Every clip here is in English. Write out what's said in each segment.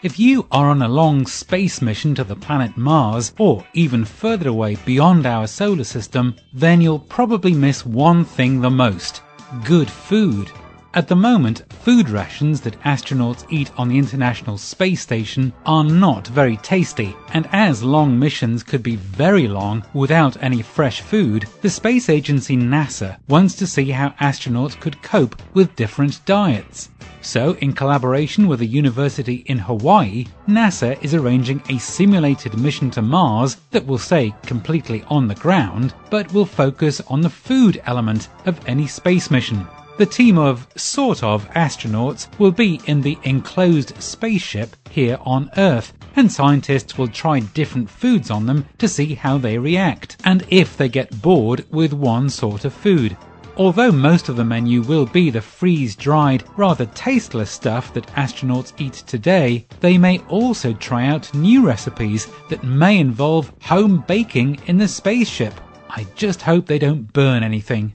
If you are on a long space mission to the planet Mars, or even further away beyond our solar system, then you'll probably miss one thing the most good food. At the moment, food rations that astronauts eat on the International Space Station are not very tasty, and as long missions could be very long without any fresh food, the space agency NASA wants to see how astronauts could cope with different diets. So, in collaboration with a university in Hawaii, NASA is arranging a simulated mission to Mars that will stay completely on the ground, but will focus on the food element of any space mission. The team of sort of astronauts will be in the enclosed spaceship here on Earth, and scientists will try different foods on them to see how they react, and if they get bored with one sort of food. Although most of the menu will be the freeze dried, rather tasteless stuff that astronauts eat today, they may also try out new recipes that may involve home baking in the spaceship. I just hope they don't burn anything.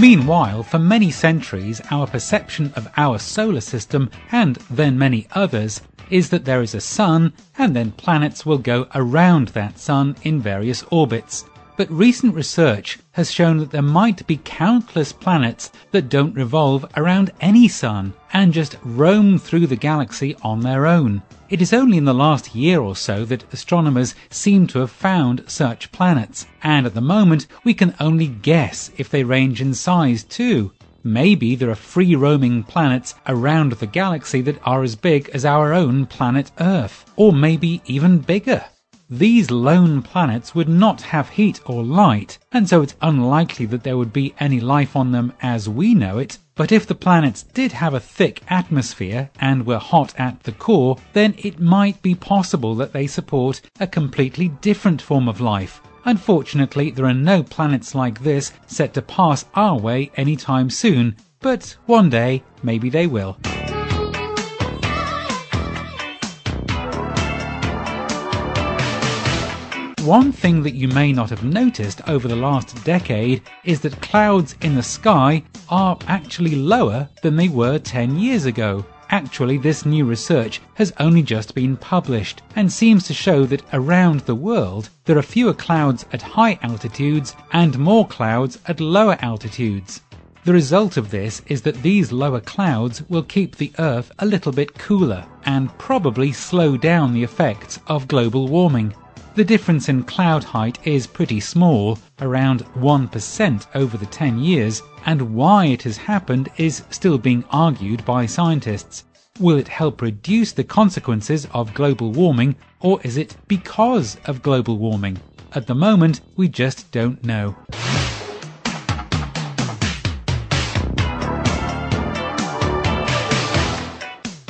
Meanwhile, for many centuries, our perception of our solar system, and then many others, is that there is a sun, and then planets will go around that sun in various orbits. But recent research has shown that there might be countless planets that don't revolve around any sun and just roam through the galaxy on their own. It is only in the last year or so that astronomers seem to have found such planets, and at the moment we can only guess if they range in size too. Maybe there are free roaming planets around the galaxy that are as big as our own planet Earth, or maybe even bigger. These lone planets would not have heat or light, and so it's unlikely that there would be any life on them as we know it. But if the planets did have a thick atmosphere and were hot at the core, then it might be possible that they support a completely different form of life. Unfortunately, there are no planets like this set to pass our way anytime soon, but one day maybe they will. One thing that you may not have noticed over the last decade is that clouds in the sky are actually lower than they were 10 years ago. Actually, this new research has only just been published and seems to show that around the world there are fewer clouds at high altitudes and more clouds at lower altitudes. The result of this is that these lower clouds will keep the Earth a little bit cooler and probably slow down the effects of global warming. The difference in cloud height is pretty small, around 1% over the 10 years, and why it has happened is still being argued by scientists. Will it help reduce the consequences of global warming, or is it because of global warming? At the moment, we just don't know.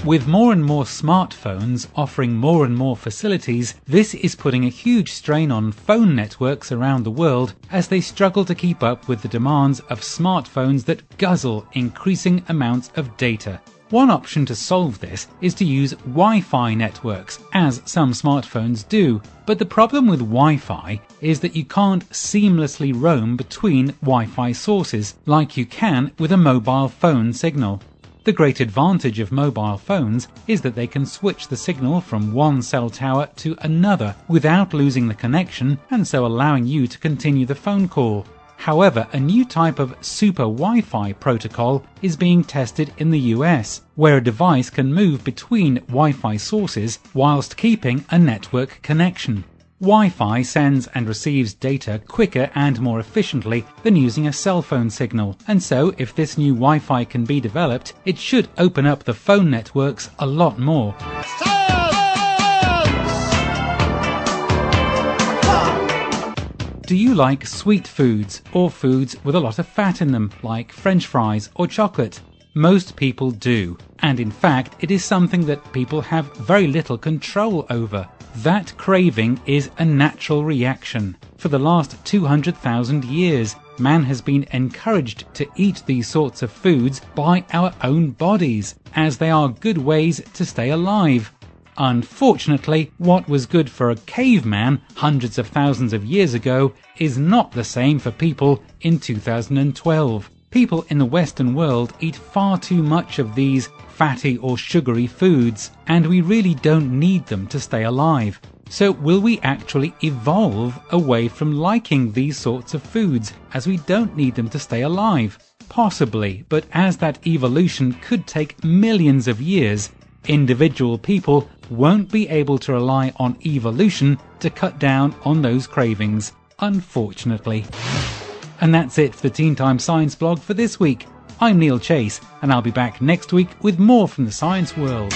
With more and more smartphones offering more and more facilities, this is putting a huge strain on phone networks around the world as they struggle to keep up with the demands of smartphones that guzzle increasing amounts of data. One option to solve this is to use Wi-Fi networks, as some smartphones do. But the problem with Wi-Fi is that you can't seamlessly roam between Wi-Fi sources like you can with a mobile phone signal. The great advantage of mobile phones is that they can switch the signal from one cell tower to another without losing the connection and so allowing you to continue the phone call. However, a new type of super Wi Fi protocol is being tested in the US, where a device can move between Wi Fi sources whilst keeping a network connection. Wi-Fi sends and receives data quicker and more efficiently than using a cell phone signal, and so if this new Wi-Fi can be developed, it should open up the phone networks a lot more. Do you like sweet foods or foods with a lot of fat in them, like french fries or chocolate? Most people do, and in fact, it is something that people have very little control over. That craving is a natural reaction. For the last 200,000 years, man has been encouraged to eat these sorts of foods by our own bodies, as they are good ways to stay alive. Unfortunately, what was good for a caveman hundreds of thousands of years ago is not the same for people in 2012. People in the Western world eat far too much of these fatty or sugary foods, and we really don't need them to stay alive. So, will we actually evolve away from liking these sorts of foods as we don't need them to stay alive? Possibly, but as that evolution could take millions of years, individual people won't be able to rely on evolution to cut down on those cravings, unfortunately. And that's it for the Teen Time Science blog for this week. I'm Neil Chase, and I'll be back next week with more from the science world.